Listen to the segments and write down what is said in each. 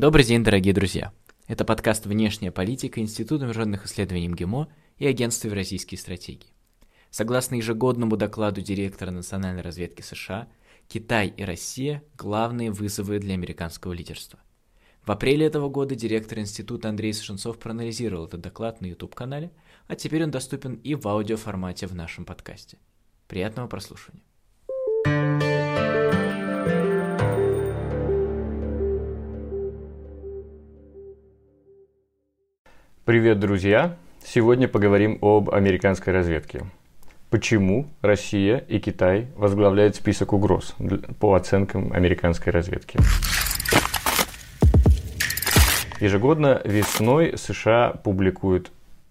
Добрый день, дорогие друзья. Это подкаст «Внешняя политика» Института международных исследований МГИМО и Агентства Евразийские стратегии. Согласно ежегодному докладу директора национальной разведки США, Китай и Россия – главные вызовы для американского лидерства. В апреле этого года директор института Андрей Сушенцов проанализировал этот доклад на YouTube-канале, а теперь он доступен и в аудиоформате в нашем подкасте. Приятного прослушивания. Привет, друзья! Сегодня поговорим об американской разведке. Почему Россия и Китай возглавляют список угроз по оценкам американской разведки? Ежегодно весной США публикуют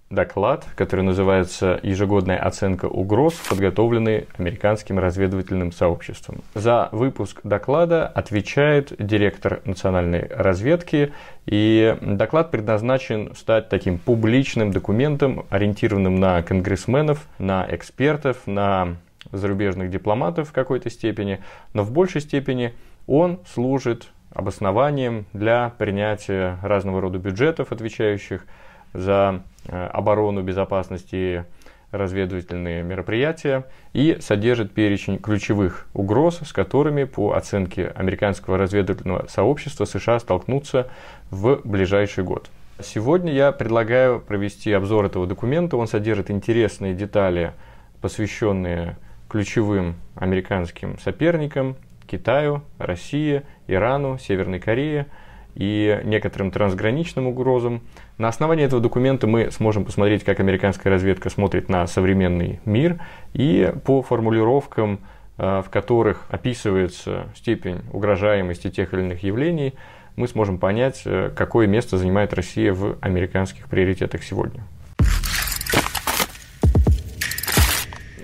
доклад, который называется «Ежегодная оценка угроз, подготовленный американским разведывательным сообществом». За выпуск доклада отвечает директор национальной разведки, и доклад предназначен стать таким публичным документом, ориентированным на конгрессменов, на экспертов, на зарубежных дипломатов в какой-то степени, но в большей степени он служит обоснованием для принятия разного рода бюджетов, отвечающих за э, оборону, безопасность и разведывательные мероприятия и содержит перечень ключевых угроз, с которыми, по оценке американского разведывательного сообщества, США столкнутся в ближайший год. Сегодня я предлагаю провести обзор этого документа. Он содержит интересные детали, посвященные ключевым американским соперникам Китаю, России, Ирану, Северной Корее и некоторым трансграничным угрозам. На основании этого документа мы сможем посмотреть, как американская разведка смотрит на современный мир и по формулировкам, э, в которых описывается степень угрожаемости тех или иных явлений, мы сможем понять, э, какое место занимает Россия в американских приоритетах сегодня.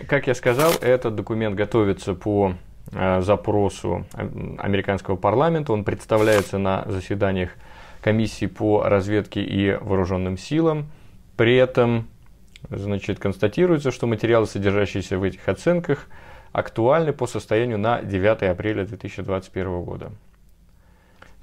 Как я сказал, этот документ готовится по запросу американского парламента. Он представляется на заседаниях комиссии по разведке и вооруженным силам. При этом значит, констатируется, что материалы, содержащиеся в этих оценках, актуальны по состоянию на 9 апреля 2021 года.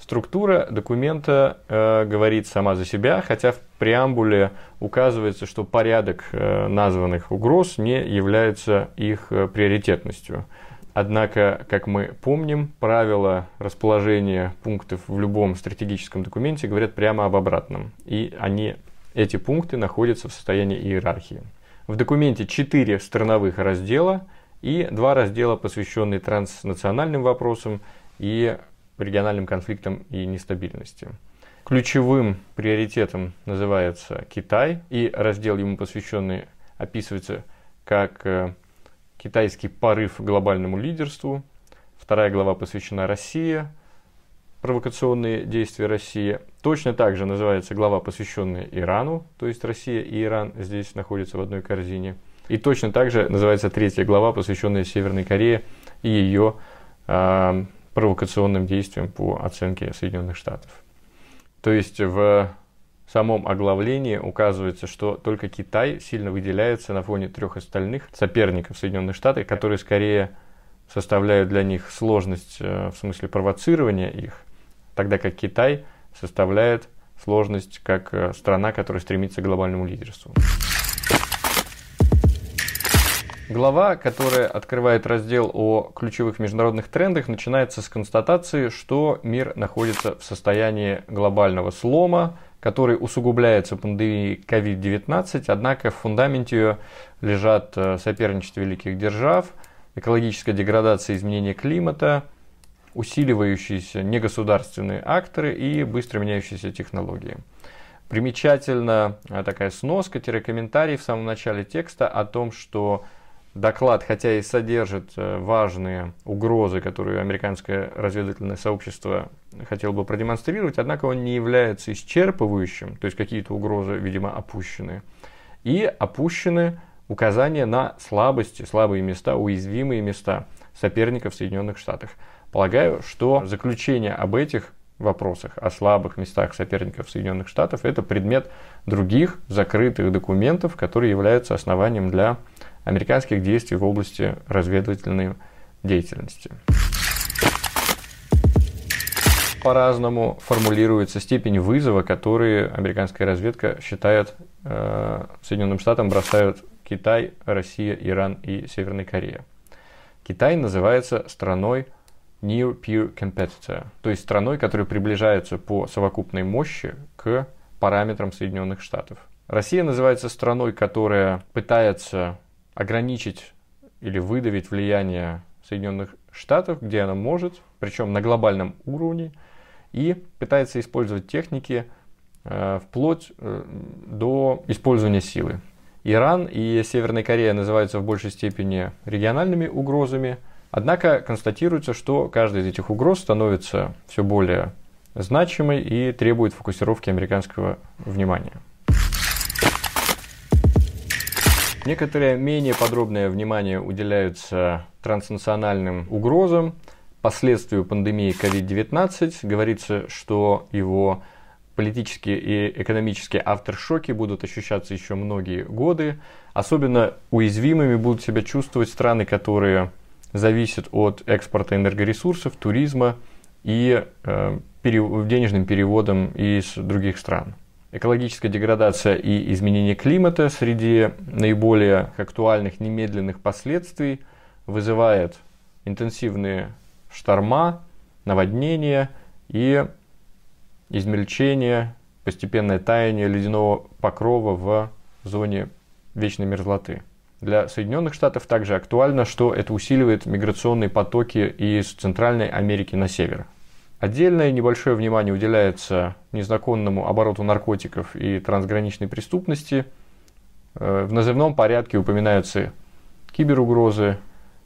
Структура документа э, говорит сама за себя, хотя в преамбуле указывается, что порядок э, названных угроз не является их э, приоритетностью. Однако, как мы помним, правила расположения пунктов в любом стратегическом документе говорят прямо об обратном. И они, эти пункты находятся в состоянии иерархии. В документе четыре страновых раздела и два раздела, посвященные транснациональным вопросам и региональным конфликтам и нестабильности. Ключевым приоритетом называется Китай, и раздел ему посвященный описывается как э, китайский порыв к глобальному лидерству. Вторая глава посвящена России, провокационные действия России. Точно так же называется глава, посвященная Ирану, то есть Россия и Иран здесь находятся в одной корзине. И точно так же называется третья глава, посвященная Северной Корее и ее э, провокационным действиям по оценке Соединенных Штатов. То есть в самом оглавлении указывается, что только Китай сильно выделяется на фоне трех остальных соперников Соединенных Штатов, которые скорее составляют для них сложность э, в смысле провоцирования их, тогда как Китай составляет сложность как э, страна, которая стремится к глобальному лидерству. Глава, которая открывает раздел о ключевых международных трендах, начинается с констатации, что мир находится в состоянии глобального слома, который усугубляется пандемией COVID-19, однако в фундаменте ее лежат э, соперничество великих держав, экологическая деградация изменения климата, усиливающиеся негосударственные акторы и быстро меняющиеся технологии. Примечательна э, такая сноска-комментарий в самом начале текста о том, что доклад, хотя и содержит э, важные угрозы, которые американское разведывательное сообщество хотело бы продемонстрировать, однако он не является исчерпывающим, то есть какие-то угрозы, видимо, опущены. И опущены указания на слабости, слабые места, уязвимые места соперников в Соединенных Штатах. Полагаю, что заключение об этих вопросах, о слабых местах соперников Соединенных Штатов, это предмет других закрытых документов, которые являются основанием для американских действий в области разведывательной деятельности. по-разному формулируется степень вызова, который американская разведка считает э, Соединенным Штатам бросают Китай, Россия, Иран и Северная Корея. Китай называется страной Near Peer Competitor, то есть страной, которая приближается по совокупной мощи к параметрам Соединенных Штатов. Россия называется страной, которая пытается ограничить или выдавить влияние Соединенных Штатов, где она может, причем на глобальном уровне, и пытается использовать техники э, вплоть э, до использования силы. Иран и Северная Корея называются в большей степени региональными угрозами, однако констатируется, что каждая из этих угроз становится все более значимой и требует фокусировки американского внимания. Некоторое менее подробное внимание уделяется транснациональным угрозам, последствию пандемии COVID-19. Говорится, что его политические и экономические авторшоки будут ощущаться еще многие годы. Особенно уязвимыми будут себя чувствовать страны, которые зависят от экспорта энергоресурсов, туризма и э, перев... денежным переводом из других стран. Экологическая деградация и изменение климата среди наиболее актуальных немедленных последствий вызывает интенсивные шторма, наводнения и измельчение, постепенное таяние ледяного покрова в зоне вечной мерзлоты. Для Соединенных Штатов также актуально, что это усиливает миграционные потоки из Центральной Америки на север. Отдельное небольшое внимание уделяется незаконному обороту наркотиков и трансграничной преступности. Э, в назывном порядке упоминаются киберугрозы,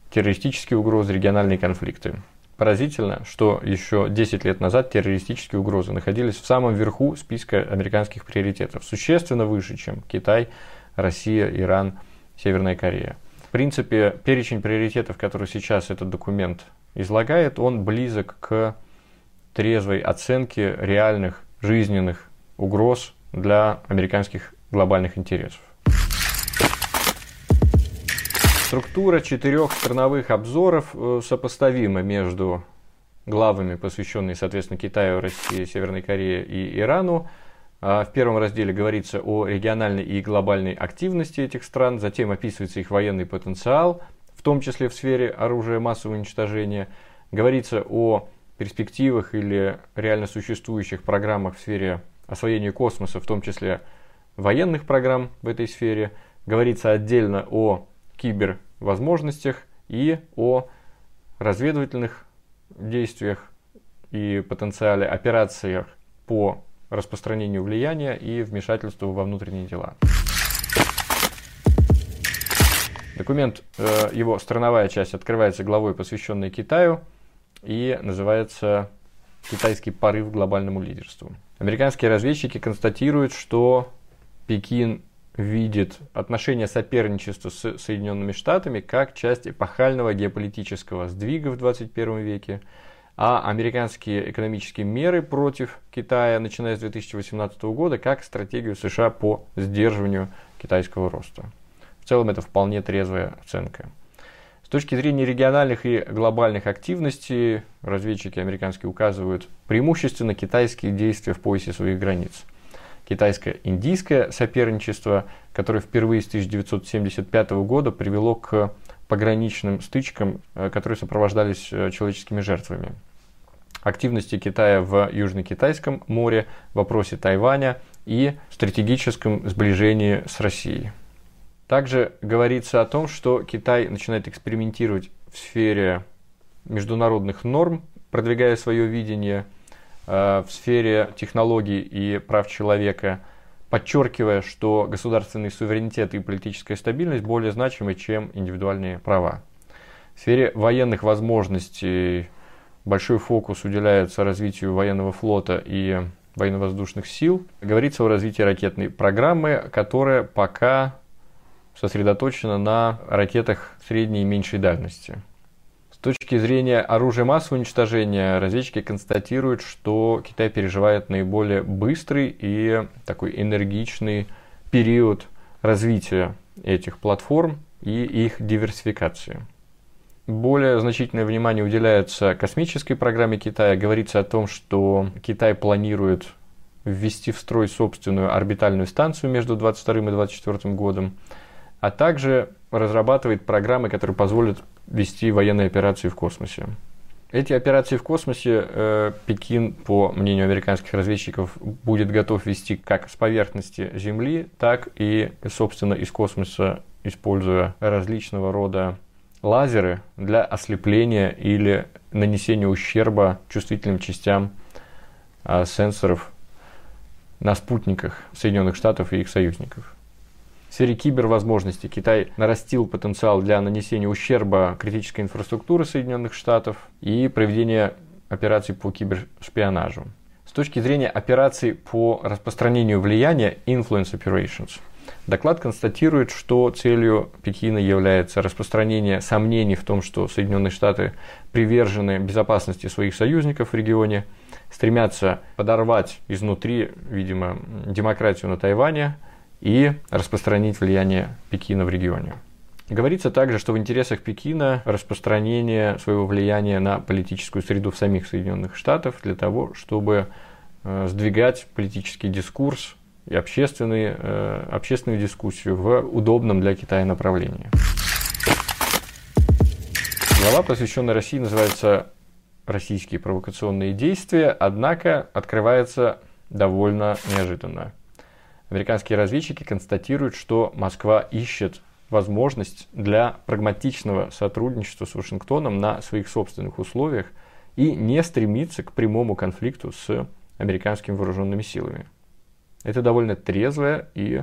террористические угрозы, региональные конфликты. Поразительно, что еще 10 лет назад террористические угрозы находились в самом верху списка американских приоритетов, существенно выше, чем Китай, Россия, Иран, Северная Корея. В принципе, перечень приоритетов, который сейчас этот документ излагает, он близок к трезвой оценке реальных жизненных угроз для американских глобальных интересов. Структура четырех страновых обзоров э, сопоставима между главами, посвященными, соответственно, Китаю, России, Северной Корее и Ирану. А в первом разделе говорится о региональной и глобальной активности этих стран, затем описывается их военный потенциал, в том числе в сфере оружия массового уничтожения. Говорится о перспективах или реально существующих программах в сфере освоения космоса, в том числе военных программ в этой сфере. Говорится отдельно о кибервозможностях и о разведывательных действиях и потенциале операциях по распространению влияния и вмешательству во внутренние дела. Документ, э, его страновая часть открывается главой, посвященной Китаю, и называется «Китайский порыв к глобальному лидерству». Американские разведчики констатируют, что Пекин видит отношения соперничества с Соединенными Штатами как часть эпохального геополитического сдвига в 21 веке, а американские экономические меры против Китая, начиная с 2018 года, как стратегию США по сдерживанию китайского роста. В целом это вполне трезвая оценка. С точки зрения региональных и глобальных активностей, разведчики американские указывают преимущественно китайские действия в поясе своих границ – китайско-индийское соперничество, которое впервые с 1975 года привело к пограничным стычкам, э, которые сопровождались э, человеческими жертвами. Активности Китая в Южно-Китайском море, в вопросе Тайваня и стратегическом сближении с Россией. Также говорится о том, что Китай начинает экспериментировать в сфере международных норм, продвигая свое видение – Э, в сфере технологий и прав человека, подчеркивая, что государственный суверенитет и политическая стабильность более значимы, чем индивидуальные права. В сфере военных возможностей большой фокус уделяется развитию военного флота и военно-воздушных сил. Говорится о развитии ракетной программы, которая пока сосредоточена на ракетах средней и меньшей дальности. С точки зрения оружия массового уничтожения, разведчики констатируют, что Китай переживает наиболее быстрый и такой энергичный период развития этих платформ и их диверсификации. более значительное внимание уделяется космической программе Китая. Говорится о том, что Китай планирует ввести в строй собственную орбитальную станцию между 22 и 24 годом, а также разрабатывает программы, которые позволят вести военные операции в космосе. Эти операции в космосе э, Пекин, по мнению американских разведчиков, будет готов вести как с поверхности Земли, так и, собственно, из космоса, используя различного рода лазеры для ослепления или нанесения ущерба чувствительным частям э, сенсоров на спутниках Соединенных Штатов и их союзников. Сфере кибервозможностей Китай нарастил потенциал для нанесения ущерба критической инфраструктуры Соединенных Штатов и проведения операций по кибершпионажу. С точки зрения операций по распространению влияния Influence Operations, доклад констатирует, что целью Пекина является распространение сомнений в том, что Соединенные Штаты привержены безопасности своих союзников в регионе – стремятся подорвать изнутри, видимо, демократию на Тайване и распространить влияние Пекина в регионе. Говорится также, что в интересах Пекина распространение своего влияния на политическую среду в самих Соединенных Штатах для того, чтобы э, сдвигать политический дискурс и общественные, э, общественную дискуссию в удобном для Китая направлении. Глава, посвященная России, называется российские провокационные действия, однако открывается довольно неожиданно. Американские разведчики констатируют, что Москва ищет возможность для прагматичного сотрудничества с Вашингтоном на своих собственных условиях и не стремится к прямому конфликту с американскими вооруженными силами. Это довольно трезвая и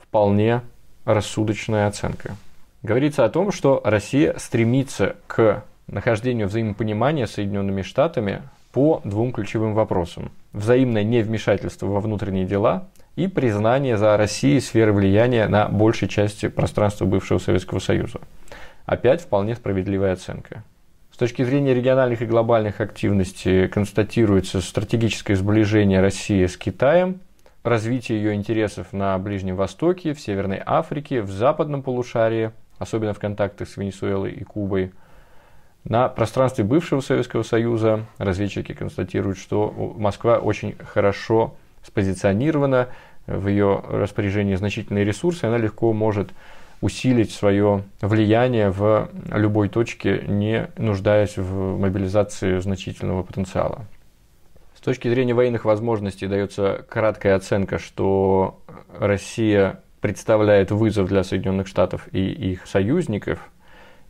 вполне рассудочная оценка. Говорится о том, что Россия стремится к нахождению взаимопонимания с Соединенными Штатами по двум ключевым вопросам. Взаимное невмешательство во внутренние дела и признание за Россией сферы влияния на большей части пространства бывшего Советского Союза. Опять вполне справедливая оценка. С точки зрения региональных и глобальных активностей констатируется стратегическое сближение России с Китаем, развитие ее интересов на Ближнем Востоке, в Северной Африке, в западном полушарии, особенно в контактах с Венесуэлой и Кубой – на пространстве бывшего Советского Союза разведчики констатируют, что Москва очень хорошо спозиционирована, в ее распоряжении значительные ресурсы, она легко может усилить свое влияние в любой точке, не нуждаясь в мобилизации значительного потенциала. С точки зрения военных возможностей дается краткая оценка, что Россия представляет вызов для Соединенных Штатов и их союзников –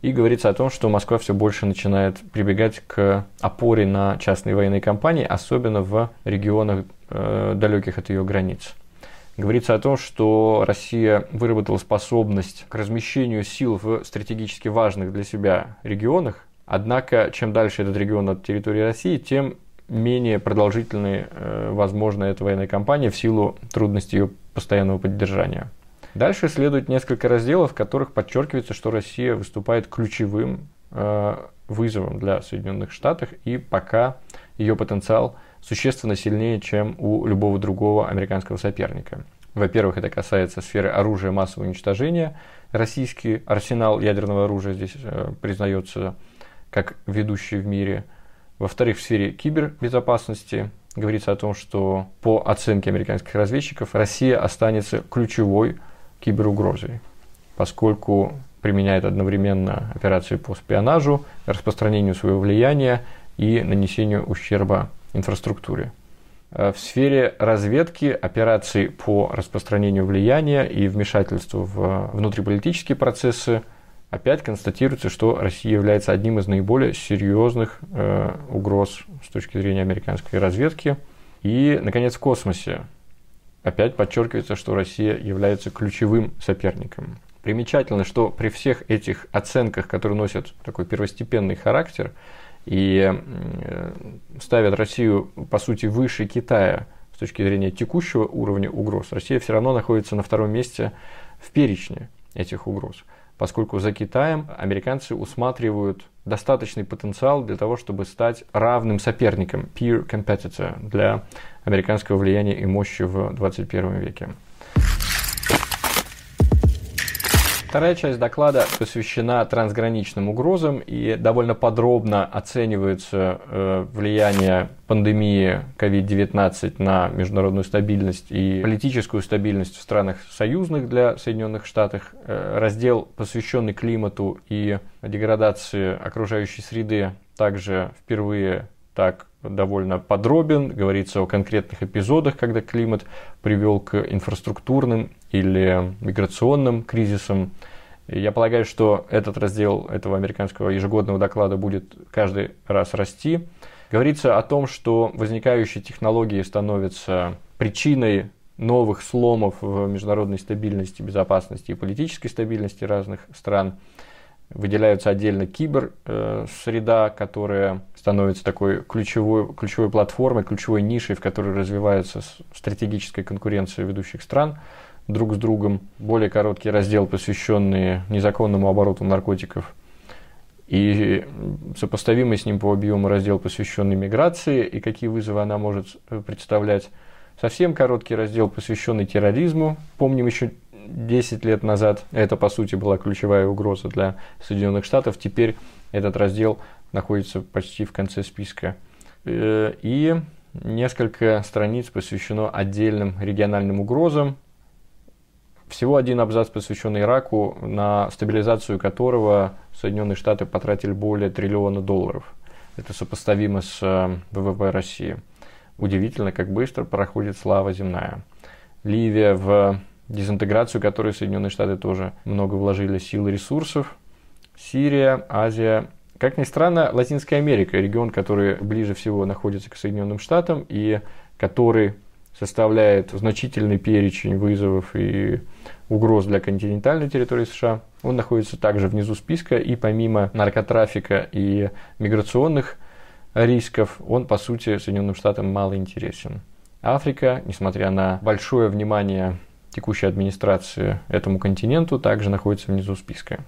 и говорится о том, что Москва все больше начинает прибегать к опоре на частные военные компании, особенно в регионах, э, далеких от ее границ. Говорится о том, что Россия выработала способность к размещению сил в стратегически важных для себя регионах, однако чем дальше этот регион от территории России, тем менее продолжительной э, возможна эта военная кампания в силу трудностей ее постоянного поддержания. Дальше следует несколько разделов, в которых подчеркивается, что Россия выступает ключевым э, вызовом для Соединенных Штатов, и пока ее потенциал существенно сильнее, чем у любого другого американского соперника. Во-первых, это касается сферы оружия массового уничтожения. Российский арсенал ядерного оружия здесь э, признается как ведущий в мире. Во-вторых, в сфере кибербезопасности говорится о том, что по оценке американских разведчиков Россия останется ключевой киберугрозой, поскольку применяет одновременно операции по шпионажу, распространению своего влияния и нанесению ущерба инфраструктуре. Э, в сфере разведки операций по распространению влияния и вмешательству в внутриполитические процессы опять констатируется, что Россия является одним из наиболее серьезных э, угроз с точки зрения американской разведки. И, наконец, в космосе опять подчеркивается, что Россия является ключевым соперником. Примечательно, что при всех этих оценках, которые носят такой первостепенный характер и ставят Россию, по сути, выше Китая с точки зрения текущего уровня угроз, Россия все равно находится на втором месте в перечне этих угроз, поскольку за Китаем американцы усматривают достаточный потенциал для того, чтобы стать равным соперником, peer competitor, для американского влияния и мощи в 21 веке. Вторая часть доклада посвящена трансграничным угрозам и довольно подробно оценивается э, влияние пандемии COVID-19 на международную стабильность и политическую стабильность в странах союзных для Соединенных Штатов. Э, раздел, посвященный климату и деградации окружающей среды, также впервые так довольно подробен, говорится о конкретных эпизодах, когда климат привел к инфраструктурным или миграционным кризисам. Я полагаю, что этот раздел этого американского ежегодного доклада будет каждый раз расти. Говорится о том, что возникающие технологии становятся причиной новых сломов в международной стабильности, безопасности и политической стабильности разных стран. Выделяются отдельно киберсреда, э, которая становится такой ключевой, ключевой платформой, ключевой нишей, в которой развивается стратегическая конкуренция ведущих стран друг с другом. Более короткий раздел, посвященный незаконному обороту наркотиков. И сопоставимый с ним по объему раздел, посвященный миграции и какие вызовы она может э, представлять. Совсем короткий раздел, посвященный терроризму. Помним еще 10 лет назад это, по сути, была ключевая угроза для Соединенных Штатов. Теперь этот раздел находится почти в конце списка. Э, и несколько страниц посвящено отдельным региональным угрозам. Всего один абзац посвящен Ираку, на стабилизацию которого Соединенные Штаты потратили более триллиона долларов. Это сопоставимо с э, ВВП России. Удивительно, как быстро проходит слава земная. Ливия в дезинтеграцию, которой Соединенные Штаты тоже много вложили сил и ресурсов. Сирия, Азия. Как ни странно, Латинская Америка, регион, который ближе всего находится к Соединенным Штатам и который составляет значительный перечень вызовов и угроз для континентальной территории США. Он находится также внизу списка, и помимо наркотрафика и миграционных рисков, он, по сути, Соединенным Штатам мало интересен. Африка, несмотря на большое внимание текущей администрации этому континенту также находится внизу списка.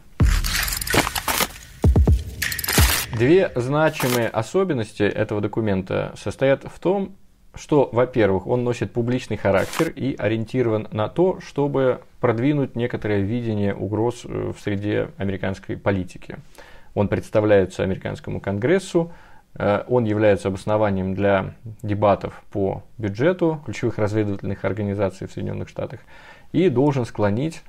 Две значимые особенности этого документа состоят в том, что, во-первых, он носит публичный характер и ориентирован на то, чтобы продвинуть некоторое видение угроз э, в среде американской политики. Он представляется американскому конгрессу, Э, он является обоснованием для дебатов по бюджету ключевых разведывательных организаций в Соединенных Штатах и должен склонить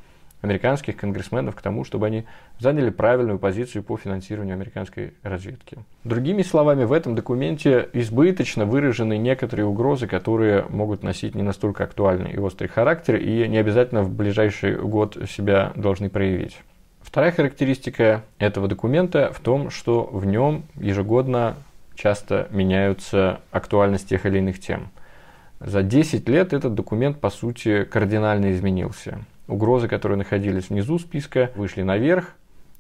американских конгрессменов к тому, чтобы они заняли правильную позицию по финансированию американской разведки. Другими словами, в этом документе избыточно выражены некоторые угрозы, которые могут носить не настолько актуальный и острый характер и не обязательно в ближайший год себя должны проявить. Вторая характеристика этого документа в том, что в нем ежегодно часто меняются актуальность тех или иных тем. За 10 лет этот документ, по сути, кардинально изменился. Угрозы, которые находились внизу списка, вышли наверх.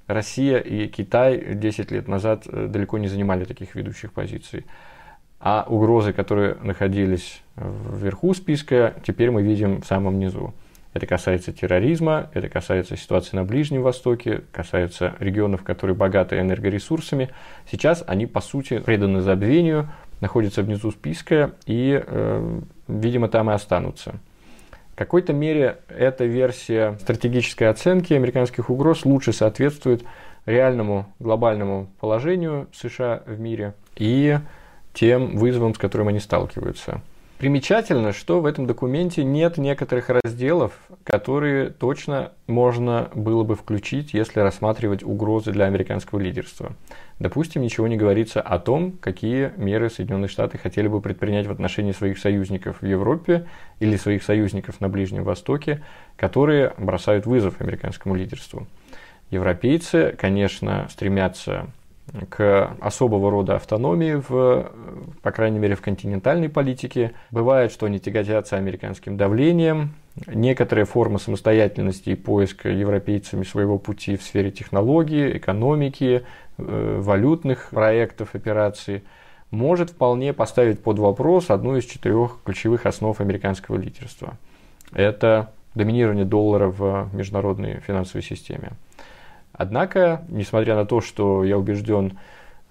Россия и Китай 10 лет назад э, далеко не занимали таких ведущих позиций. А угрозы, которые находились вверху списка, теперь мы видим в самом низу. Это касается терроризма, это касается ситуации на Ближнем Востоке, касается регионов, которые богаты энергоресурсами. Сейчас они, по сути, преданы забвению, находятся внизу списка и, э, видимо, там и останутся. В какой-то мере эта версия стратегической оценки американских угроз лучше соответствует реальному глобальному положению США в мире и тем вызовам, с которыми они сталкиваются. Примечательно, что в этом документе нет некоторых разделов, которые точно можно было бы включить, если рассматривать угрозы для американского лидерства. Допустим, ничего не говорится о том, какие меры Соединенные Штаты хотели бы предпринять в отношении своих союзников в Европе или своих союзников на Ближнем Востоке, которые бросают вызов американскому лидерству. Европейцы, конечно, стремятся к особого рода автономии, в, по крайней мере, в континентальной политике. Бывает, что они тяготятся американским давлением. Некоторые формы самостоятельности и поиска европейцами своего пути в сфере технологии, экономики, э, валютных проектов, операций может вполне поставить под вопрос одну из четырех ключевых основ американского лидерства. Это доминирование доллара в международной финансовой системе. Однако, несмотря на то, что я убежден,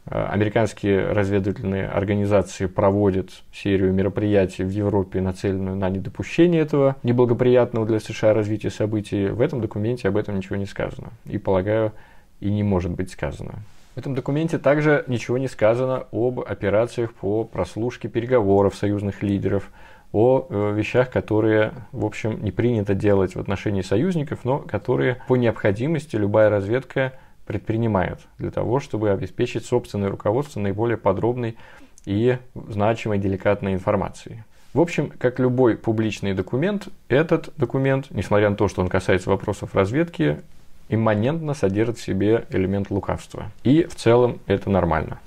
американские разведывательные организации проводят серию мероприятий в Европе, нацеленную на недопущение этого неблагоприятного для США развития событий. В этом документе об этом ничего не сказано. И, полагаю, и не может быть сказано. В этом документе также ничего не сказано об операциях по прослушке переговоров союзных лидеров, о э, вещах, которые, в общем, не принято делать в отношении союзников, но которые по необходимости любая разведка предпринимают для того, чтобы обеспечить собственное руководство наиболее подробной и значимой деликатной информацией. В общем, как любой публичный документ, этот документ, несмотря на то, что он касается вопросов разведки, имманентно содержит в себе элемент лукавства. И в целом это нормально.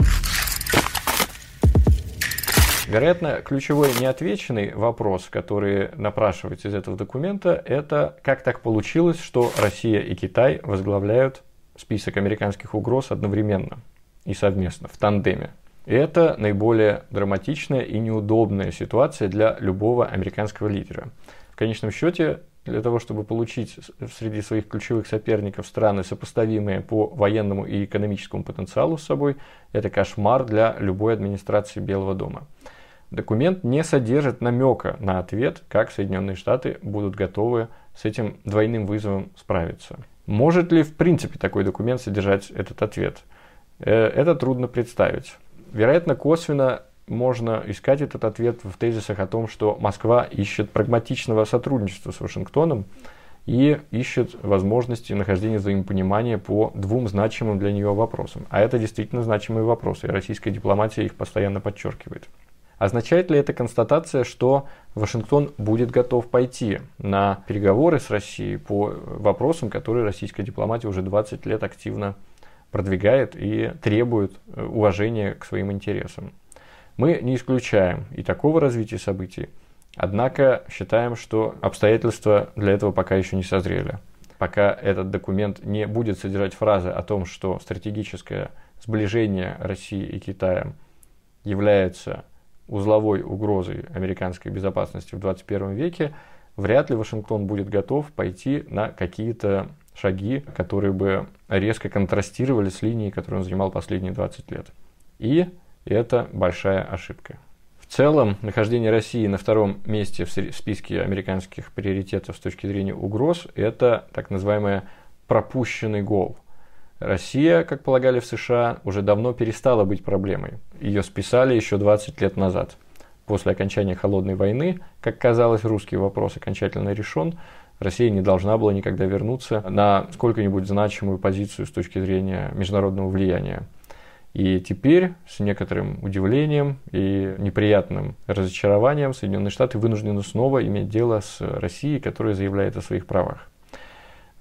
Вероятно, ключевой неотвеченный вопрос, который напрашивается из этого документа, это как так получилось, что Россия и Китай возглавляют список американских угроз одновременно и совместно, в тандеме. И это наиболее драматичная и неудобная ситуация для любого американского лидера. В конечном счете, для того, чтобы получить среди своих ключевых соперников страны, сопоставимые по военному и экономическому потенциалу с собой, это кошмар для любой администрации Белого дома. Документ не содержит намека на ответ, как Соединенные Штаты будут готовы с этим двойным вызовом справиться. Может ли в принципе такой документ содержать этот ответ? Э, это трудно представить. Вероятно, косвенно можно искать этот ответ в тезисах о том, что Москва ищет прагматичного сотрудничества с Вашингтоном и ищет возможности нахождения взаимопонимания по двум значимым для нее вопросам. А это действительно значимые вопросы, и российская дипломатия их постоянно подчеркивает. Означает ли это констатация, что Вашингтон будет готов пойти на переговоры с Россией по вопросам, которые российская дипломатия уже 20 лет активно продвигает и требует э, уважения к своим интересам? Мы не исключаем и такого развития событий, однако считаем, что обстоятельства для этого пока еще не созрели. Пока этот документ не будет содержать фразы о том, что стратегическое сближение России и Китая является узловой угрозой американской безопасности в 21 веке, вряд ли Вашингтон будет готов пойти на какие-то шаги, которые бы резко контрастировали с линией, которую он занимал последние 20 лет. И это большая ошибка. В целом, нахождение России на втором месте в списке американских приоритетов с точки зрения угроз – это так называемый пропущенный гол – Россия, как полагали в США, уже давно перестала быть проблемой. Ее списали еще 20 лет назад. После окончания Холодной войны, как казалось, русский вопрос окончательно решен, Россия не должна была никогда вернуться на сколько-нибудь значимую позицию с точки зрения международного влияния. И теперь с некоторым удивлением и неприятным разочарованием Соединенные Штаты вынуждены снова иметь дело с Россией, которая заявляет о своих правах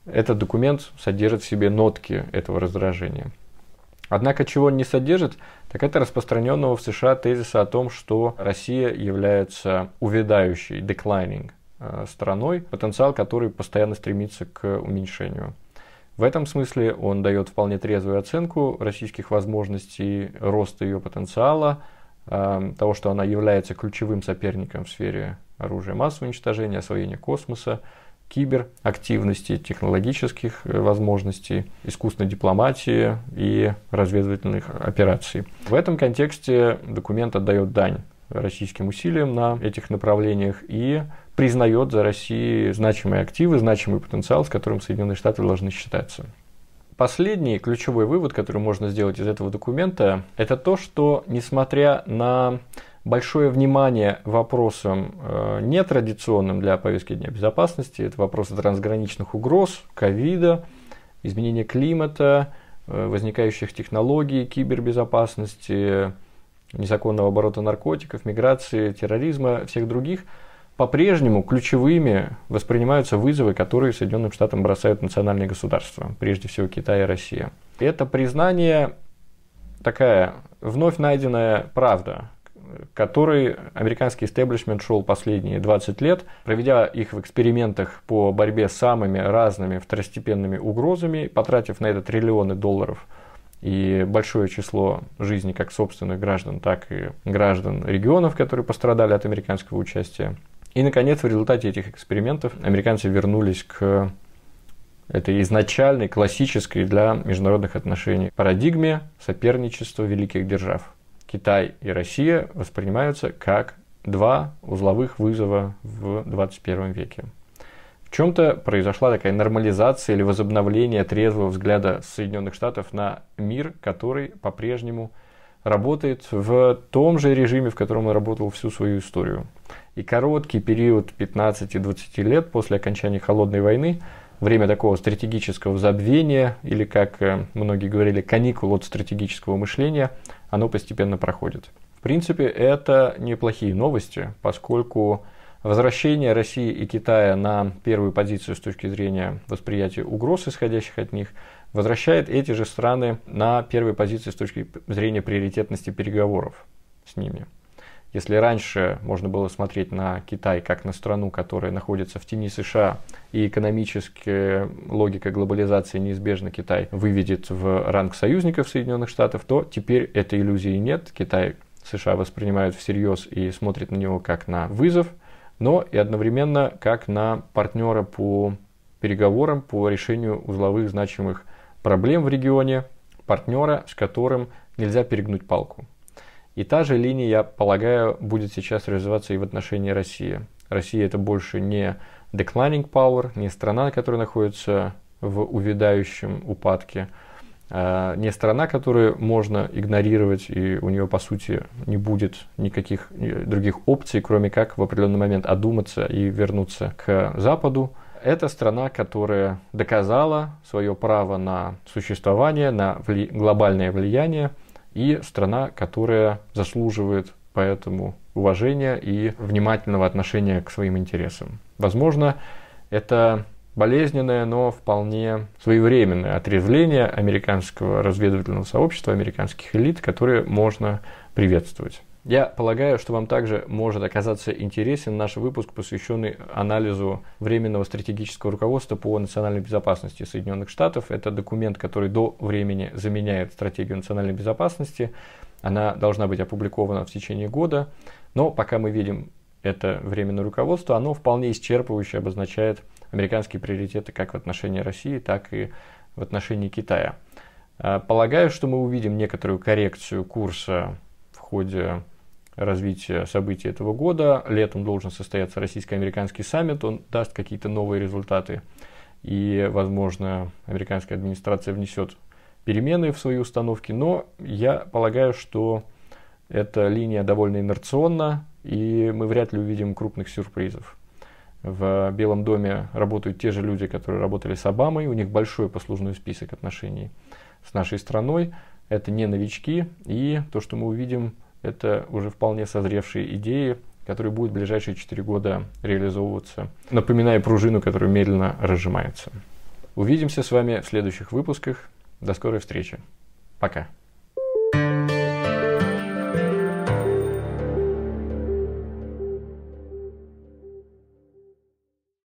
этот документ содержит в себе нотки этого раздражения. Однако, чего он не содержит, так это распространенного в США тезиса о том, что Россия является увядающей, declining э, страной, потенциал который постоянно стремится к уменьшению. В этом смысле он дает вполне трезвую оценку российских возможностей роста ее потенциала, э, того, что она является ключевым соперником в сфере оружия массового уничтожения, освоения космоса, киберактивности, технологических э, возможностей, искусственной дипломатии и разведывательных операций. В этом контексте документ отдает дань российским усилиям на этих направлениях и признает за Россией значимые активы, значимый потенциал, с которым Соединенные Штаты должны считаться. Последний ключевой вывод, который можно сделать из этого документа, это то, что несмотря на большое внимание вопросам э, нетрадиционным для повестки дня безопасности. Это вопросы трансграничных угроз, ковида, изменения климата, э, возникающих технологий, кибербезопасности, незаконного оборота наркотиков, миграции, терроризма, всех других. По-прежнему ключевыми воспринимаются вызовы, которые Соединенным Штатам бросают национальные государства, прежде всего Китай и Россия. Это признание такая вновь найденная правда, который американский истеблишмент шел последние 20 лет, проведя их в экспериментах по борьбе с самыми разными второстепенными угрозами, потратив на это триллионы долларов и большое число жизней как собственных граждан, так и граждан регионов, которые пострадали от американского участия. И, наконец, в результате этих экспериментов американцы вернулись к этой изначальной, классической для международных отношений парадигме соперничества великих держав. Китай и Россия воспринимаются как два узловых вызова в 21 веке. В чем-то произошла такая нормализация или возобновление трезвого взгляда Соединенных Штатов на мир, который по-прежнему работает в том же режиме, в котором он работал всю свою историю. И короткий период 15-20 лет после окончания Холодной войны, время такого стратегического забвения, или, как э, многие говорили, каникул от стратегического мышления, оно постепенно проходит. В принципе, это неплохие новости, поскольку возвращение России и Китая на первую позицию с точки зрения восприятия угроз, исходящих от них, возвращает эти же страны на первую позицию с точки зрения приоритетности переговоров с ними. Если раньше можно было смотреть на Китай как на страну, которая находится в тени США, и экономическая логика глобализации неизбежно Китай выведет в ранг союзников Соединенных Штатов, то теперь этой иллюзии нет. Китай США воспринимают всерьез и смотрят на него как на вызов, но и одновременно как на партнера по переговорам, по решению узловых значимых проблем в регионе, партнера, с которым нельзя перегнуть палку. И та же линия, я полагаю, будет сейчас развиваться и в отношении России. Россия это больше не declining power, не страна, которая находится в увядающем упадке, а не страна, которую можно игнорировать, и у нее, по сути, не будет никаких других опций, кроме как в определенный момент одуматься и вернуться к Западу. Это страна, которая доказала свое право на существование, на вли- глобальное влияние – и страна, которая заслуживает поэтому уважения и внимательного отношения к своим интересам. Возможно, это болезненное, но вполне своевременное отрезвление американского разведывательного сообщества, американских элит, которые можно приветствовать. Я полагаю, что вам также может оказаться интересен наш выпуск, посвященный анализу Временного стратегического руководства по национальной безопасности Соединенных Штатов. Это документ, который до времени заменяет стратегию национальной безопасности. Она должна быть опубликована в течение года. Но пока мы видим это временное руководство, оно вполне исчерпывающе обозначает американские приоритеты как в отношении России, так и в отношении Китая. А, полагаю, что мы увидим некоторую коррекцию курса в ходе развития событий этого года. Летом должен состояться российско-американский саммит, он даст какие-то новые результаты. И, возможно, американская администрация внесет перемены в свои установки. Но я полагаю, что эта линия довольно инерционна, и мы вряд ли увидим крупных сюрпризов. В Белом доме работают те же люди, которые работали с Обамой. У них большой послужной список отношений с нашей страной. Это не новички. И то, что мы увидим это уже вполне созревшие идеи, которые будут в ближайшие 4 года реализовываться, напоминая пружину, которая медленно разжимается. Увидимся с вами в следующих выпусках. До скорой встречи. Пока.